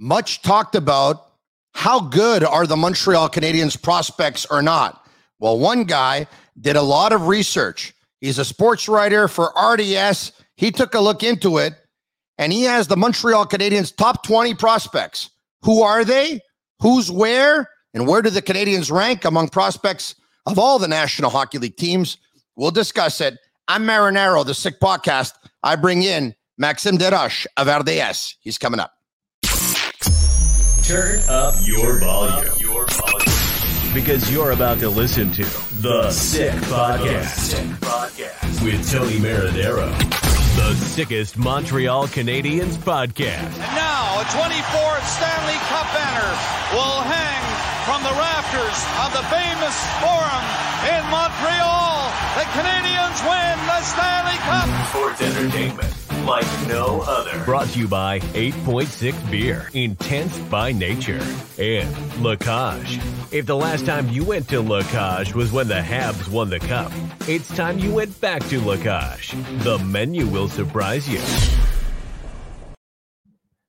Much talked about how good are the Montreal Canadiens prospects or not? Well, one guy did a lot of research. He's a sports writer for RDS. He took a look into it and he has the Montreal Canadiens top 20 prospects. Who are they? Who's where? And where do the Canadiens rank among prospects of all the National Hockey League teams? We'll discuss it. I'm Marinaro, the Sick Podcast. I bring in Maxime Desroches of RDS. He's coming up. Turn up your volume. Your volume. Because you're about to listen to The Sick Podcast, with Tony Marinaro. The sickest Montreal Canadiens podcast. And now a 24th Stanley Cup banner will hang from the rafters of the famous Forum in Montreal. The Canadiens win the Stanley Cup. Sports entertainment like no other. Brought to you by 8.6 Beer, intense by nature, and La Cage. If the last time you went to La Cage was when the Habs won the cup, it's time you went back to La Cage. The menu will surprise you.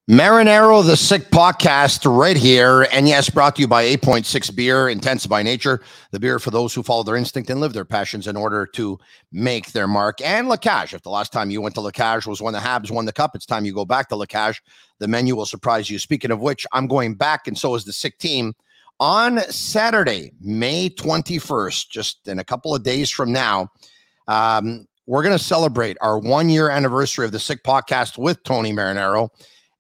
Marinaro, the Sick Podcast, right here. And yes, brought to you by 8.6 Beer, intense by nature. The beer for those who follow their instinct and live their passions in order to make their mark. And La Cage. If the last time you went to La Cage was when the Habs won the cup, it's time you go back to La Cage. The menu will surprise you. Speaking of which, I'm going back, and so is the Sick team. On Saturday, May 21st, just in a couple of days from now, um, we're going to celebrate our one year anniversary of the Sick Podcast with Tony Marinaro.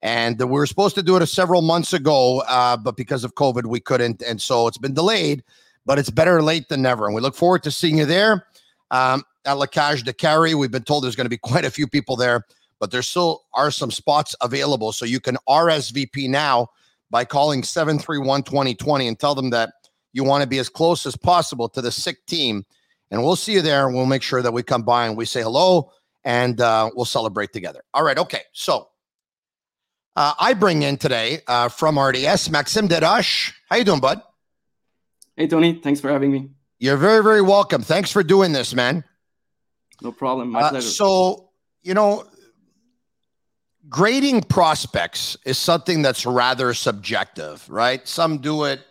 And we were supposed to do it several months ago, uh, but because of COVID, we couldn't. And so it's been delayed, but it's better late than never. And we look forward to seeing you there um, at La Cage de Carry. We've been told there's going to be quite a few people there, but there still are some spots available. So you can RSVP now by calling 731 2020 and tell them that you want to be as close as possible to the sick team. And we'll see you there. And we'll make sure that we come by and we say hello and uh, we'll celebrate together. All right. Okay. So, uh, I bring in today uh, from RDS, Maxime Desroches. How you doing, bud? Hey, Tony. Thanks for having me. You're very, very welcome. Thanks for doing this, man. No problem. My Uh, pleasure. so, you know, grading prospects is something that's rather subjective, right? Some do it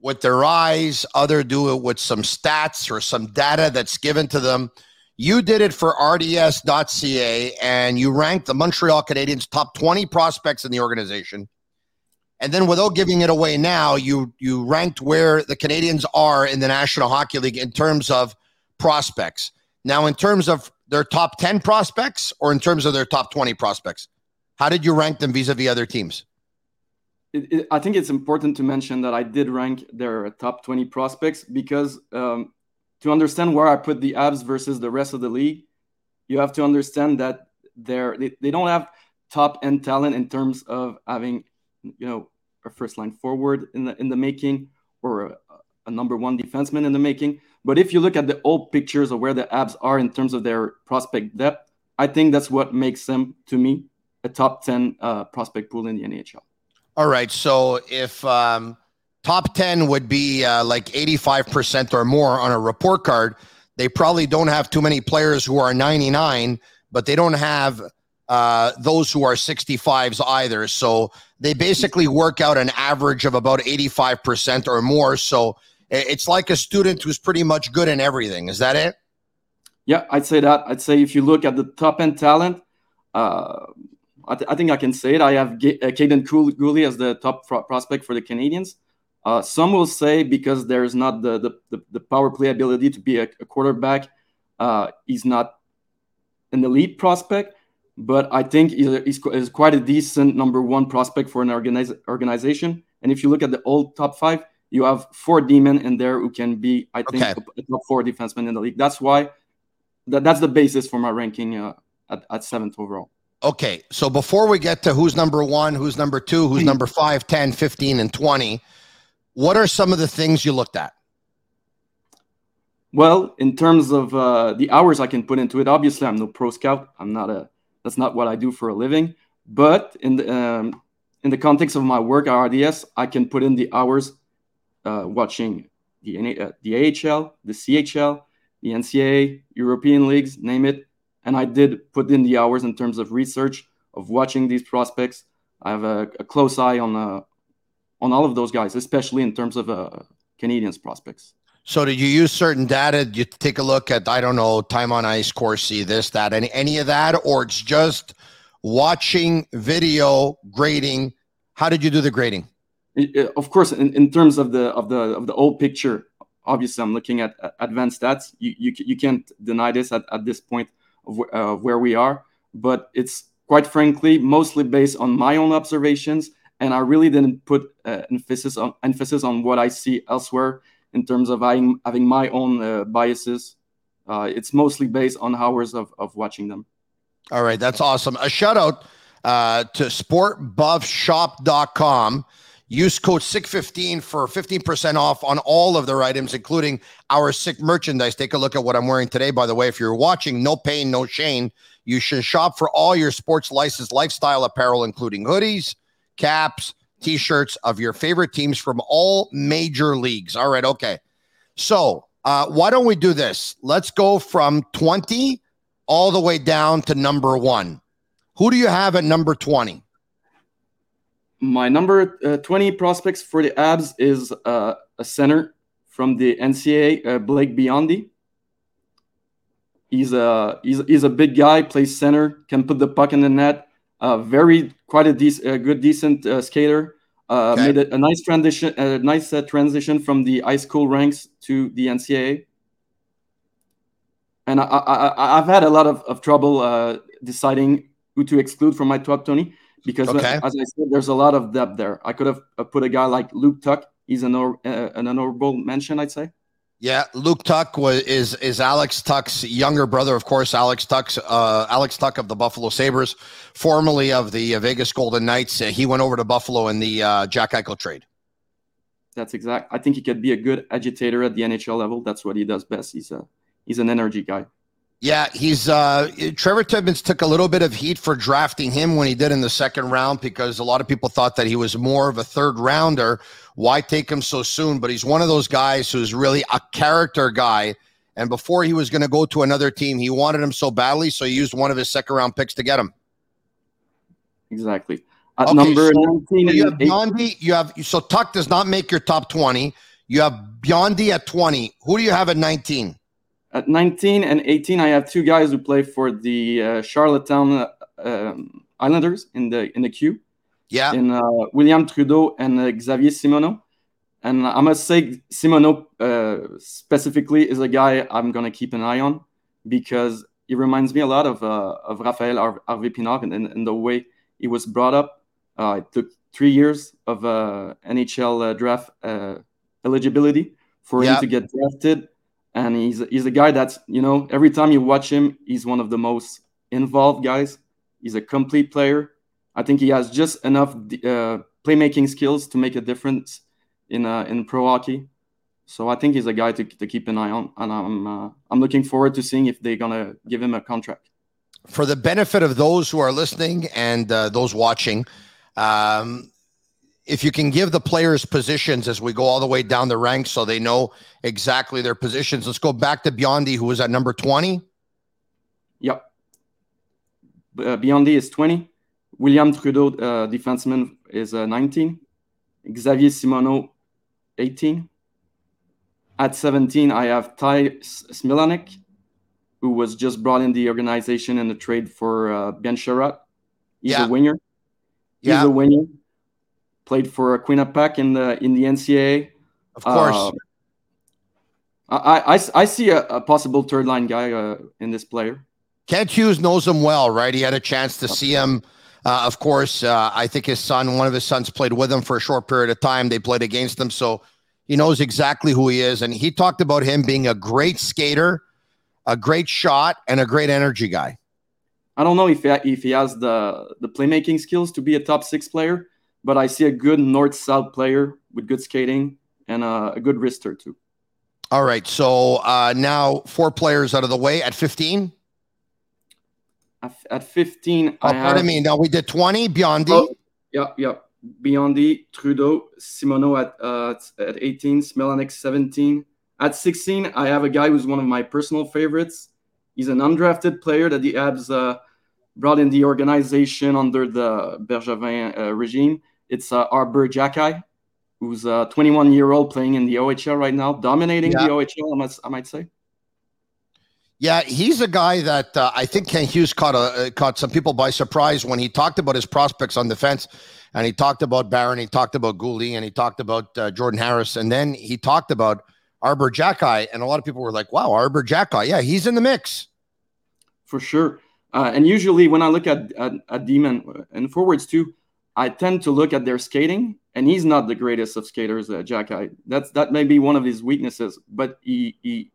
with their eyes, other do it with some stats or some data that's given to them. You did it for RDS.ca and you ranked the Montreal Canadiens top 20 prospects in the organization. And then without giving it away now, you you ranked where the Canadiens are in the National Hockey League in terms of prospects. Now, in terms of their top 10 prospects or in terms of their top 20 prospects, how did you rank them vis-a-vis other teams? It- it- I think it's important to mention that I did rank their top 20 prospects because um, to understand where I put the Abs versus the rest of the league, you have to understand that they're, they, they don't have top end talent in terms of having, you know, a first line forward in the in the making or a, a number one defenseman in the making. But if you look at the old pictures of where the Abs are in terms of their prospect depth, I think that's what makes them, to me, a top 10 uh, prospect pool in the NHL. All right. So if um, top 10 would be uh, like 85% or more on a report card, they probably don't have too many players who are 99, but they don't have uh, those who are 65s either. So they basically work out an average of about 85% or more. So it's like a student who's pretty much good in everything. Is that it? Yeah, I'd say that. I'd say if you look at the top end talent, uh, I, th- I think I can say it. I have Ga- uh, Kaiden Cool- Guhle as the top pro- prospect for the Canadiens. Uh, some will say because there's not the the, the, the power play ability to be a, a quarterback, uh, he's not an elite prospect. But I think he's, he's quite a decent number one prospect for an organiz- organization. And if you look at the old top five, you have four D-men in there who can be, I think, Okay. a, top four defenseman in the league. That's why that, that's the basis for my ranking uh, at, at seventh overall. Okay, so before we get to who's number one, who's number two, who's number 5, 10, 15, and 20, what are some of the things you looked at? Well, in terms of uh, the hours I can put into it, obviously I'm no pro scout. I'm not a. That's not what I do for a living. But in the um, in the context of my work at RDS, I can put in the hours uh, watching the uh, the AHL, the CHL, the NCAA, European leagues, name it. And I did put in the hours in terms of research of watching these prospects. I have a, a close eye on uh, on all of those guys, especially in terms of uh, Canadiens prospects. So, did you use certain data? Did you take a look at I don't know time on ice, Corsi, this, that, any any of that, or it's just watching video grading? How did you do the grading? Of course, in, in terms of the of the of the old picture, obviously I'm looking at advanced stats. You you, you can't deny this at, at this point of uh, where we are, but it's quite frankly mostly based on my own observations, and I really didn't put uh, emphasis on emphasis on what I see elsewhere in terms of having, having my own uh, biases. Uh, it's mostly based on hours of, of watching them. All right, that's awesome. A shout out uh, to sportbuffshop.com. Use code SICK15 for 15% off on all of their items, including our sick merchandise. Take a look at what I'm wearing today. By the way, if you're watching, no pain, no shame. You should shop for all your sports licensed lifestyle apparel, including hoodies, caps, t shirts of your favorite teams from all major leagues. All right. Okay. So, uh, why don't we do this? Let's go from 20 all the way down to number one. Who do you have at number 20? My number uh, 20 prospects for the Abs is uh, a center from the NCAA, uh, Blake Biondi. He's a he's, he's a big guy, plays center, can put the puck in the net. Uh, very quite a dec- good, decent uh, skater. Uh, okay. Made a, a, nice transition, a nice transition from the high school ranks to the NCAA. And I, I, I've had a lot of, of trouble deciding who to exclude from my top 20 because uh, okay. as I said, there's a lot of depth there. I could have uh, put a guy like Luke Tuch. He's an, uh, an honorable mention, I'd say. Yeah, Luke Tuch was is is Alex Tuch's younger brother, of course. Alex Tuch, uh, Alex Tuch of the Buffalo Sabres, formerly of the uh, Vegas Golden Knights. Uh, he went over to Buffalo in the uh, Jack Eichel trade. That's exact. I think he could be a good agitator at the NHL level. That's what he does best. He's a he's an energy guy. Yeah, he's uh Trevor Timmins took a little bit of heat for drafting him when he did in the second round because a lot of people thought that he was more of a third rounder. Why take him so soon? But he's one of those guys who's really a character guy. And before he was going to go to another team, he wanted him so badly, so he used one of his second round picks to get him. Exactly. At okay, number so 19 you have Biondi, you have so Tuch does not make your top 20. You have Biondi at 20. Who do you have at 19? At 19 and 18, I have two guys who play for the uh, Charlottetown uh, um, Islanders in the in the queue. Yeah. In uh, William Trudeau and uh, Xavier Simoneau. And I must say, Simoneau uh, specifically is a guy I'm going to keep an eye on because he reminds me a lot of uh, of Rafaël Harvey Pinard and, and, the way he was brought up. it took three years of NHL draft eligibility for him to get drafted and he's he's a guy that's you know every time you watch him, he's one of the most involved guys. He's a complete player. I think he has just enough uh, playmaking skills to make a difference in uh, in pro hockey. So I think he's a guy to, to keep an eye on, and I'm uh, I'm looking forward to seeing if they're gonna give him a contract. For the benefit of those who are listening and uh, those watching, um, if you can give the players positions as we go all the way down the ranks so they know exactly their positions. Let's go back to Biondi, who was at number 20. Yep. Uh, Biondi is 20. William Trudeau, uh, defenseman, is uh, 19. Xavier Simoneau, 18. At 17, I have Ty Smilanic, who was just brought in the organization in the trade for uh, Ben Chiarot. He's yeah. a winner. He's yeah. a winner played for Quinnipiac in the in the NCAA. Of course. Uh, I, I, I see a, a possible third line guy uh, in this player. Kent Hughes knows him well, right? He had a chance to see him. Uh, of course, uh, I think his son, one of his sons, played with him for a short period of time. They played against him, so he knows exactly who he is. And he talked about him being a great skater, a great shot, and a great energy guy. I don't know if he, if he has the the playmaking skills to be a top six player, but I see a good north south player with good skating and a, a good wrister too. All right, so uh, now four players out of the way at fifteen. At, at fifteen, oh, I pardon have, me. Now we did twenty. Biondi. Oh, yeah, yeah. Biondi, Trudeau, Simoneau at uh, at 18, Smilanic 17. At 16, I have a guy who's one of my personal favorites. He's an undrafted player that the Abs uh, brought in the organization under the Bergevin uh, regime. It's uh, Arber Xhekaj, who's a 21 year old playing in the OHL right now, dominating Yeah. the OHL, I might, I might say. Yeah, he's a guy that uh, I think Kent Hughes caught a, uh, caught some people by surprise when he talked about his prospects on defense, and he talked about Barron, he talked about Guhle, and he talked about uh, Jordan Harris, and then he talked about Arber Xhekaj, and a lot of people were like, "Wow, Arber Xhekaj, yeah, he's in the mix." for sure. Uh, and usually, when I look at, at at Demon and forwards too, I tend to look at their skating, and he's not the greatest of skaters, uh, Jack. I that's that may be one of his weaknesses, but he he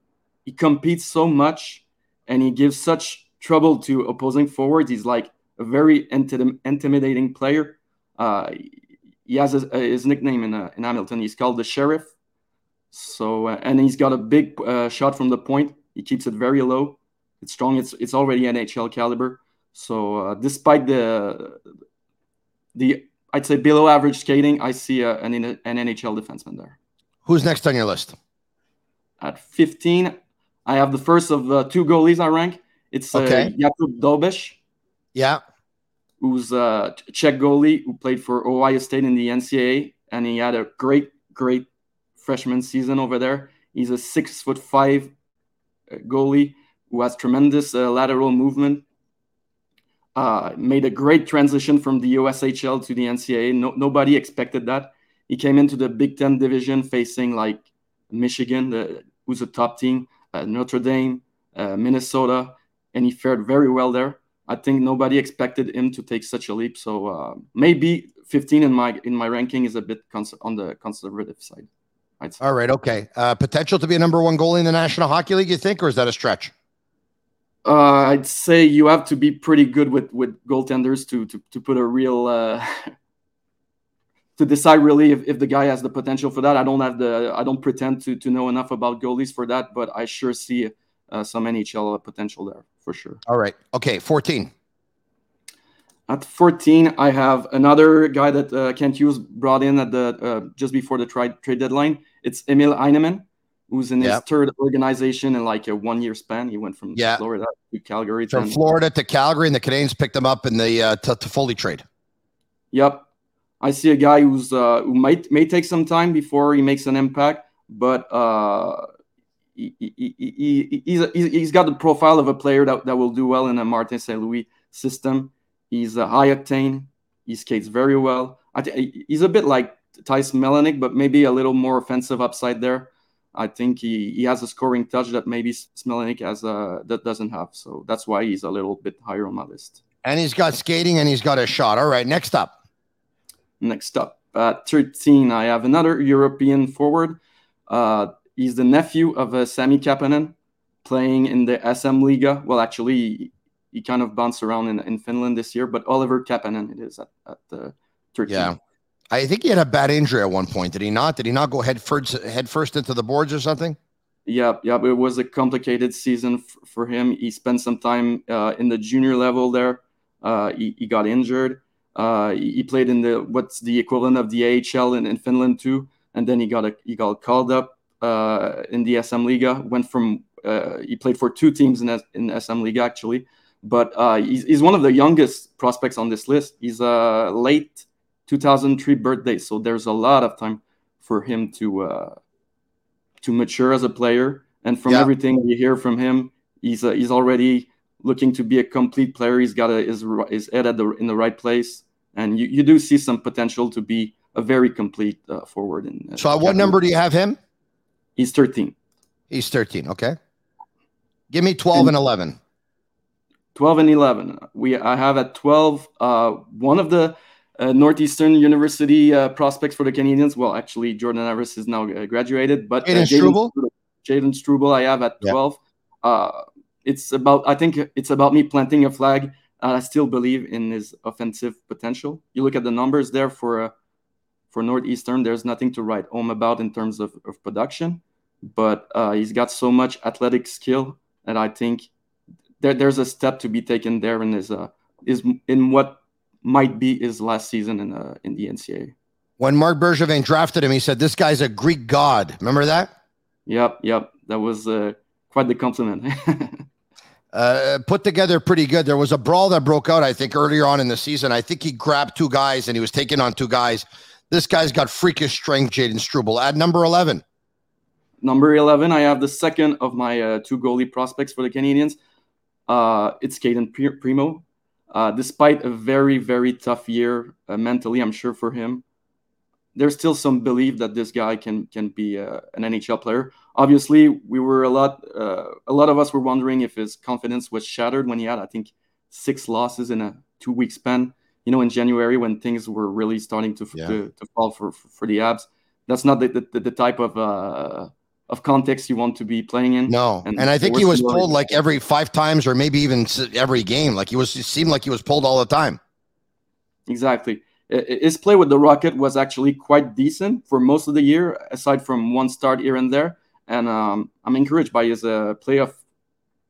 he competes so much, and he gives such trouble to opposing forwards. He's like a very intim- intimidating player. Uh, he has his, uh, his nickname in uh, in Hamilton. He's called the Sheriff. So uh, and he's got a big uh, shot from the point. He keeps it very low. It's strong. It's it's already NHL caliber. So uh, despite the the I'd say below average skating, I see a, an an NHL defenseman there. Who's next on your list? At 15, I have the first of uh, two goalies I rank. It's uh, Okay. Jakub Dobeš, Yeah, who's a Czech goalie who played for Ohio State in the NCAA, and he had a great, great freshman season over there. He's a six foot five uh, goalie who has tremendous uh, lateral movement. Uh, made a great transition from the USHL to the NCAA. No, nobody expected that. He came into the Big Ten division facing like Michigan, the, who's a top team, uh, Notre Dame, uh, Minnesota, and he fared very well there. I think nobody expected him to take such a leap. So uh, maybe 15 in my in my ranking is a bit cons- on the conservative side. All right, okay. Uh, potential to be a number one goalie in the National Hockey League, you think, or is that a stretch? Uh, I'd say you have to be pretty good with with goaltenders to to to put a real uh, to decide really if, if the guy has the potential for that. I don't have the I don't pretend to to know enough about goalies for that, but I sure see uh, some NHL potential there for sure. All right, okay. Fourteen. At 14, I have another guy that uh, Kent Hughes brought in at the uh, just before the trade trade deadline. It's Emil Heineman, who's in his Yep. third organization in like a one year span. He went from Yeah. Florida to Calgary. From Florida to Calgary, and the Canadiens picked him up in the uh, Toffoli trade. Yep, I see a guy who's uh, who might may take some time before he makes an impact, but uh, he, he, he, he, he's, he's he's got the profile of a player that, that will do well in a Martin St. Louis system. He's a high octane. He skates very well. I th- he's a bit like Ty Smilanic, but maybe a little more offensive upside there. I think he, he has a scoring touch that maybe Smilanic has uh, that doesn't have. So that's why he's a little bit higher on my list. And he's got skating and he's got a shot. All right, next up. Next up, at 13, I have another European forward. Uh, he's the nephew of uh, Sami Kapanen, playing in the SM Liga. Well, actually, he, he kind of bounced around in, in Finland this year, but Oliver Kapanen it is at, at uh, 13. Yeah. I think he had a bad injury at one point. Did he not? Did he not go head first, head first into the boards or something? Yeah, yeah, it was a complicated season f- for him. He spent some time uh, in the junior level there. Uh, he, he got injured. Uh, he, he played in the what's the equivalent of the AHL in, in Finland too, and then he got a, he got called up uh, in the SM Liga. Went from uh, he played for two teams in in SM Liga actually, but uh, he's, he's one of the youngest prospects on this list. He's a late 2003 birthday, so there's a lot of time for him to uh, to mature as a player. And from Yeah. everything we hear from him, he's uh, he's already looking to be a complete player. He's got a, his his head at the in the right place, and you, you do see some potential to be a very complete uh, forward. In uh, So, what Cameroon. number do you have him? He's 13. He's 13. Okay. Give me 12 and 11. 12 and 11 we i have at 12 uh, one of the uh, northeastern university uh, prospects for the canadiens well actually jordan Harris is now uh, graduated but uh, Jayden Struble? jayden struble i have at Yeah. 12 uh, it's about i think it's about me planting a flag I still believe in his offensive potential. You look at the numbers there for uh, for Northeastern. There's nothing to write home about in terms of, of production, but uh, he's got so much athletic skill that I think there, there's a step to be taken there in his uh, is in what might be his last season in uh, in the NCAA. When Marc Bergevin drafted him, he said, "This guy's a Greek god." Remember that? Yep, yep. That was uh, quite the compliment. uh, put together pretty good. There was a brawl that broke out, I think, earlier on in the season. I think he grabbed two guys and he was taking on two guys. This guy's got freakish strength, Jayden Struble. At number 11. Number 11, I have the second of my uh, two goalie prospects for the Canadiens. Uh, it's Cayden Primeau. Uh, despite a very, very tough year uh, mentally, I'm sure for him, there's still some belief that this guy can can be uh, an NHL player. Obviously, we were a lot uh, a lot of us were wondering if his confidence was shattered when he had I think six losses in a two week span. You know, in January when things were really starting to yeah. to, to, fall for, for the Abs. That's not the the, the type of uh, of context you want to be playing in. No, and, and I think he was pulled like every five times or maybe even every game. Like he was, it seemed like he was pulled all the time. Exactly his play with the Rocket was actually quite decent for most of the year, aside from one start here and there. And um, I'm encouraged by his uh, playoff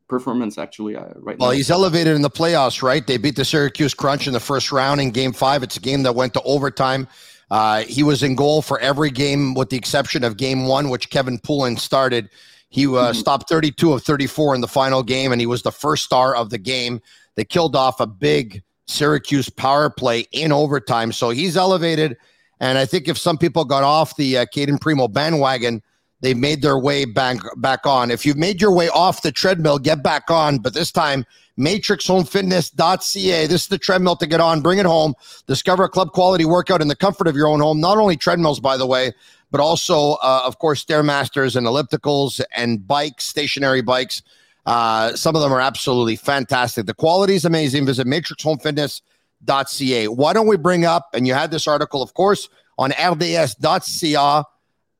performance actually uh, right well, now. he's elevated in the playoffs, right? They beat the Syracuse Crunch in the first round in Game Five. It's a game that went to overtime. Uh, he was in goal for every game, with the exception of Game One, which Kevin Poulin started. He uh, mm-hmm. stopped 32 of 34 in the final game, and he was the first star of the game. They killed off a big Syracuse power play in overtime. So he's elevated. And I think if some people got off the uh, Cayden Primeau bandwagon, they've made their way back back on. If you've made your way off the treadmill, get back on. But this time, matrixhomefitness.ca. This is the treadmill to get on. Bring it home. Discover a club quality workout in the comfort of your own home. Not only treadmills, by the way, but also, uh, of course, stairmasters and ellipticals and bikes, stationary bikes. Uh, some of them are absolutely fantastic. The quality is amazing. Visit matrixhomefitness.ca. Why don't we bring up, and you had this article, of course, on rds.ca.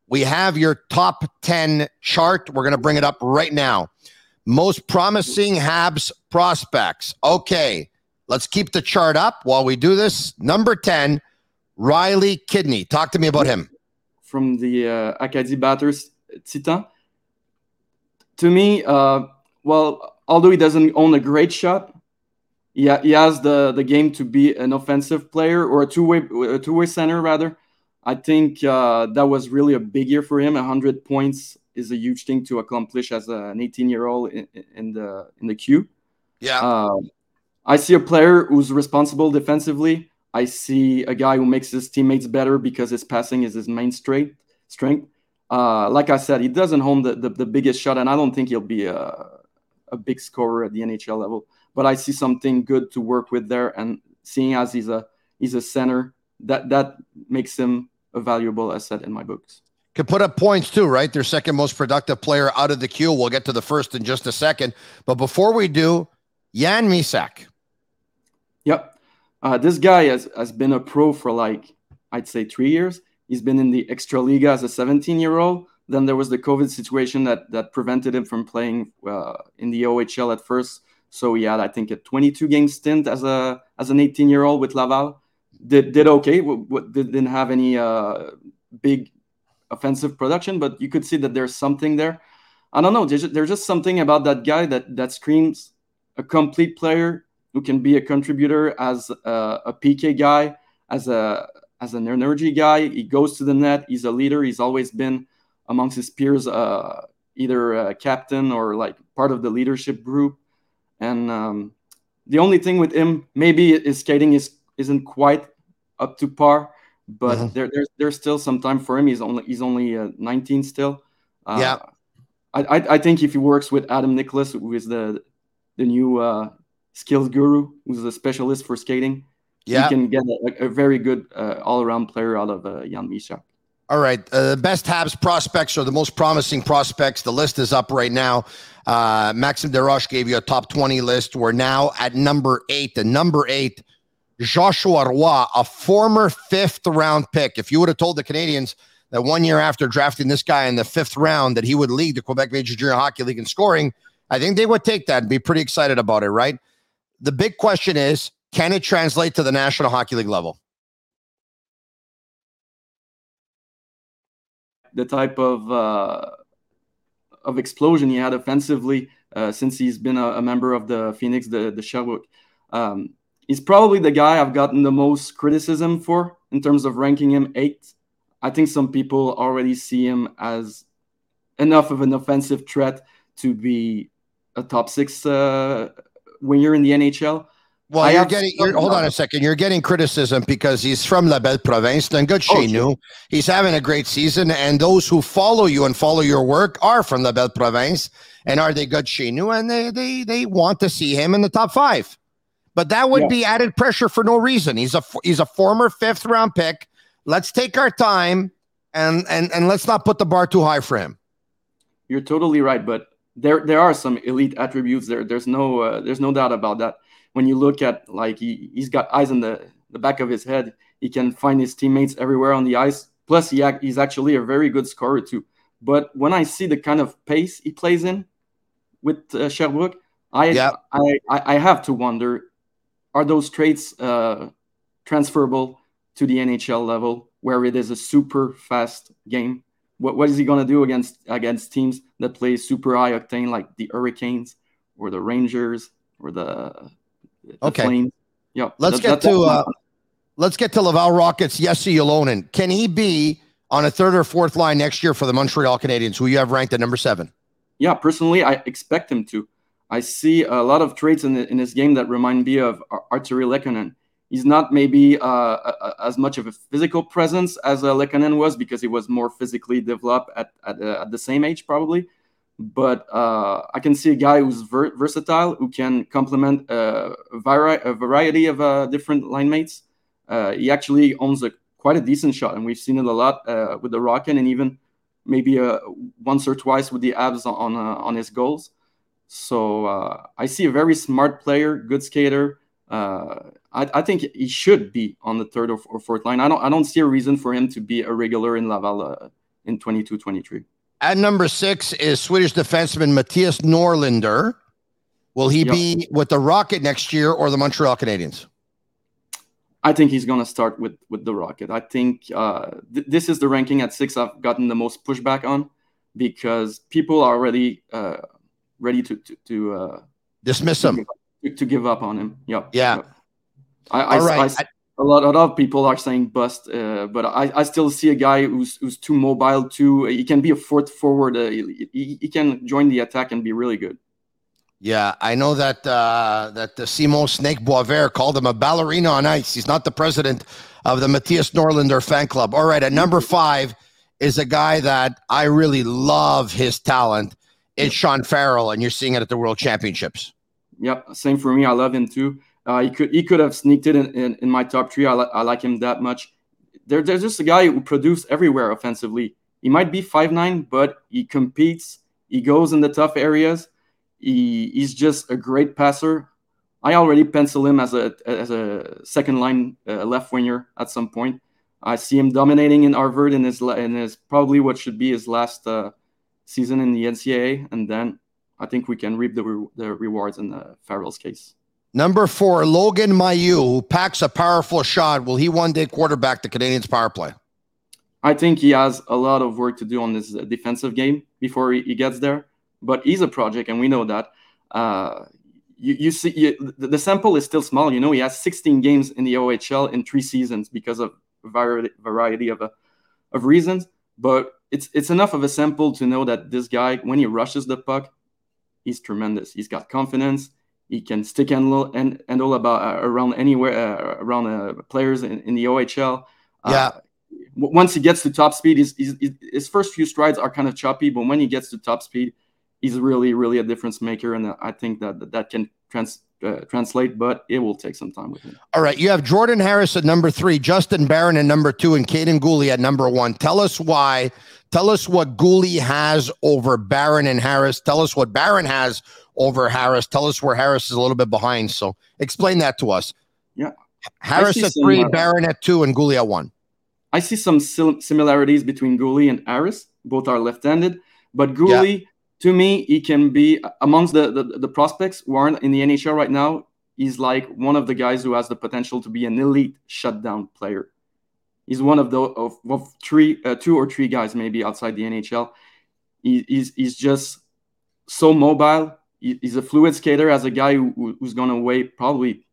We have your top 10 chart. We're going to bring it up right now. Most promising Habs prospects. Okay, let's keep the chart up while we do this. Number 10, Riley Kidney. Talk to me about him. From the uh, Acadie Bathurst Titan. To me, uh, well, although he doesn't own a great shot, he, he has the the game to be an offensive player or a two way a two way center rather. I think uh, that was really a big year for him. hundred points is a huge thing to accomplish as an 18 year old in, in, the in the queue. Yeah. Uh, I see a player who's responsible defensively. I see a guy who makes his teammates better because his passing is his main strength. Strength. Uh, like I said, he doesn't home the, the, the, biggest shot, and I don't think he'll be a, a big scorer at the NHL level. But I see something good to work with there, and seeing as he's a he's a center, that that makes him a valuable asset in my books. Could put up points too, right? Their second most productive player out of the queue. We'll get to the first in just a second. But before we do, Jan Mysak. Yep. Uh, this guy has, has been a pro for like, I'd say three years. He's been in the Extra Extraliga as a 17 year old. Then there was the COVID situation that that prevented him from playing uh, in the OHL at first. So he had, I think, a 22 game stint as a as an 18 year old with Laval. Did did okay. W- w- didn't have any uh, big offensive production, but you could see that there's something there. I don't know. There's just, there's just something about that guy that that screams a complete player who can be a contributor as a, a PK guy, as a as an energy guy. He goes to the net. He's a leader. He's always been amongst his peers, uh, either a captain or like part of the leadership group. And um, the only thing with him, maybe his skating is isn't quite up to par, but mm-hmm. there, there's there's still some time for him. He's only he's only uh, 19 still. Uh, yeah. I, I, I think if he works with Adam Nicholas, who is the the new uh, skills guru, who's a specialist for skating, yeah. he can get a, a very good uh, all around player out of uh, Jan Mysak. All right. Uh, the best Habs prospects or the most promising prospects. The list is up right now. Uh, Maxime Desroches gave you a top 20 list. We're now at number eight. The number eight, Joshua Roy, a former fifth round pick. If you would have told the Canadiens that one year after drafting this guy in the fifth round that he would lead the Quebec Major Junior Hockey League in scoring, I think they would take that and be pretty excited about it, right? the big question is can it translate to the National Hockey League level? The type of uh, of explosion he had offensively uh, since he's been a, a, member of the Phoenix, the the Sherbrooke. Um, he's probably the guy I've gotten the most criticism for in terms of ranking him eight. I think some people already see him as enough of an offensive threat to be a top six uh, winger in the NHL. Well, I you're getting. You're, hold on a second. You're getting criticism because he's from La Belle Province. Then good oh, chez nous. He's having a great season, and those who follow you and follow your work are from La Belle Province, and are they good chez nous? And they they they want to see him in the top five. But that would yeah. be added pressure for no reason. He's a he's a former fifth round pick. Let's take our time and and and let's not put the bar too high for him. You're totally right, but there there are some elite attributes there. There's no uh, there's no doubt about that when you look at like he, he's got eyes in the, the back of his head, he can find his teammates everywhere on the ice. Plus, he act, he's actually a very good scorer too. But when I see the kind of pace he plays in with uh, Sherbrooke, I, yeah. I, I I have to wonder: Are those traits uh, transferable to the NHL level, where it is a super fast game? What what is he going to do against against teams that play super high octane like the Hurricanes or the Rangers or the okay. Yeah. Let's that, get to uh, let's get to Laval Rockets. Jesse Ylönen. Can he be on a third or fourth line next year for the Montreal Canadiens, who you have ranked at number seven? Yeah, personally, I expect him to. I see a lot of traits in, the, in this game that remind me of Artturi Lehkonen. He's not maybe uh, a, a, as much of a physical presence as uh, was because he was more physically developed at, at, uh, at the same age, probably but uh, I can see a guy who's ver- versatile, who can complement uh, a, vari- a, variety of uh, different line mates. Uh, he actually owns a quite a decent shot, and we've seen it a lot with the Rocket, and even maybe once or twice with the abs on on his goals. So I see a very smart player, good skater. I, I, think he should be on the third or, or, fourth line. I don't I don't see a reason for him to be a regular in Laval in 22-23. At number six is Swedish defenseman Mattias Norlinder. Will he yep. be with the Rocket next year or the Montreal Canadiens? I think he's going to start with with the Rocket. I think uh, th- this is the ranking at six I've gotten the most pushback on because people are already uh, ready to to, to uh, dismiss him to, to, give up on him. Yeah. Yep. I, I, right. I, a lot, a lot of people are saying bust, uh, but I, I still see a guy who's who's too mobile. Too, he can be a fourth forward. Uh, he, he can join the attack and be really good. Yeah, I know that uh, that the Simon Snake Boisvert called him a ballerina on ice. He's not the president of the Mattias Norlinder fan club. All right, at number five is a guy that I really love his talent. It's Sean Farrell, and you're seeing it at the World Championships. Yep, same for me. I love him too. Uh, he could he could have sneaked it in, in, in my top three. I, li- I like him that much. There, there's just a guy who produces everywhere offensively. He might be five nine, but he competes. He goes in the tough areas. He, he's just a great passer. I already pencil him as a as a second line uh, left winger at some point. I see him dominating in Harvard in his in his probably what should be his last uh, season in the NCAA, and then I think we can reap the re- the rewards in the Farrell's case. Number four, Logan Mailloux, who packs a powerful shot. Will he one day quarterback the Canadiens' power play? I think he has a lot of work to do on this defensive game before he gets there. But he's a project, and we know that. Uh, you, you, see, you, the sample is still small. You know, he has 16 games in the OHL in three seasons because of variety, variety of, uh, of reasons. But it's it's enough of a sample to know that this guy, when he rushes the puck, he's tremendous. He's got confidence he can stick handle and handle about uh, around anywhere uh, around uh, players in, in, the OHL. Uh, yeah. once he gets to top speed, his, his, his first few strides are kind of choppy, but when he gets to top speed, he's really really a difference maker, and I think that that can trans, uh, translate, but it will take some time with him. All right, you have Jordan Harris at number three, Justin Barron at number two, and Kaiden Guhle at number one. Tell us why. Tell us what Guhle has over Barron and Harris. Tell us what Barron has over Harris. Tell us where Harris is a little bit behind. So explain that to us. Yeah. Harris at three, uh, Barron at two, and Guhle at one. I see some similarities between Guhle and Harris. Both are left-handed, but Guhle, yeah. To me, he can be amongst the, the, the prospects who aren't in the NHL right now. he's like one of the guys who has the potential to be an elite shutdown player. He's one of the of, of three, uh, two or three guys maybe outside the NHL. He, he's he's just so mobile. He, he's a fluid skater as a guy who, who's going to weigh probably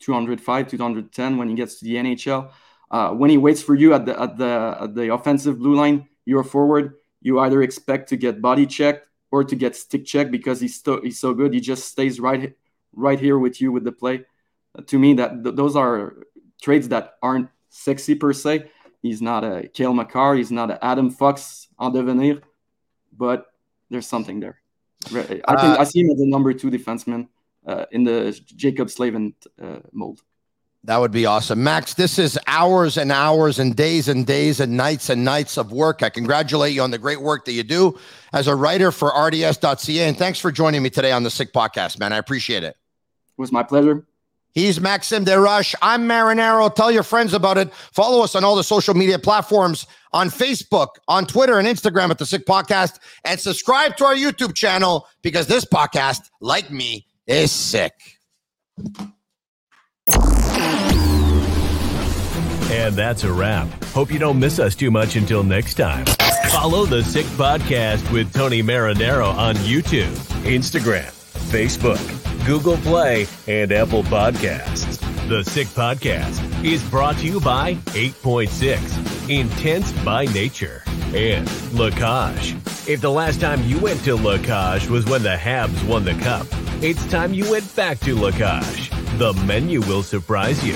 205, 210 when he gets to the NHL. Uh, when he waits for you at the at the at the offensive blue line, you're forward. You either expect to get body checked or to get stick check because he's so he's so good. He just stays right right here with you with the play. Uh, to me, that th- those are traits that aren't sexy per se. He's not a Cale Makar. He's not a Adam Fox en devenir, but there's something there. I think uh, I see him as a number two defenseman uh, in the Jaccob Slavin uh, mold. That would be awesome. Max, this is hours and hours and days and days and nights and nights of work. I congratulate you on the great work that you do as a writer for RDS.ca. And thanks for joining me today on the Sick Podcast, man. I appreciate it. It was my pleasure. He's Maxime Desroches. I'm Marinaro. Tell your friends about it. Follow us on all the social media platforms on Facebook, on Twitter, and Instagram at the Sick Podcast. And subscribe to our YouTube channel because this podcast, like me, is sick. And that's a wrap. Hope you don't miss us too much until next time. Follow the Sick Podcast with Tony Marinaro on YouTube, Instagram, Facebook, Google Play, and Apple Podcasts. The Sick Podcast is brought to you by 8.6, Intense by Nature, and La Cage. If the last time you went to La Cage was when the Habs won the Cup, it's time you went back to La Cage. The menu will surprise you.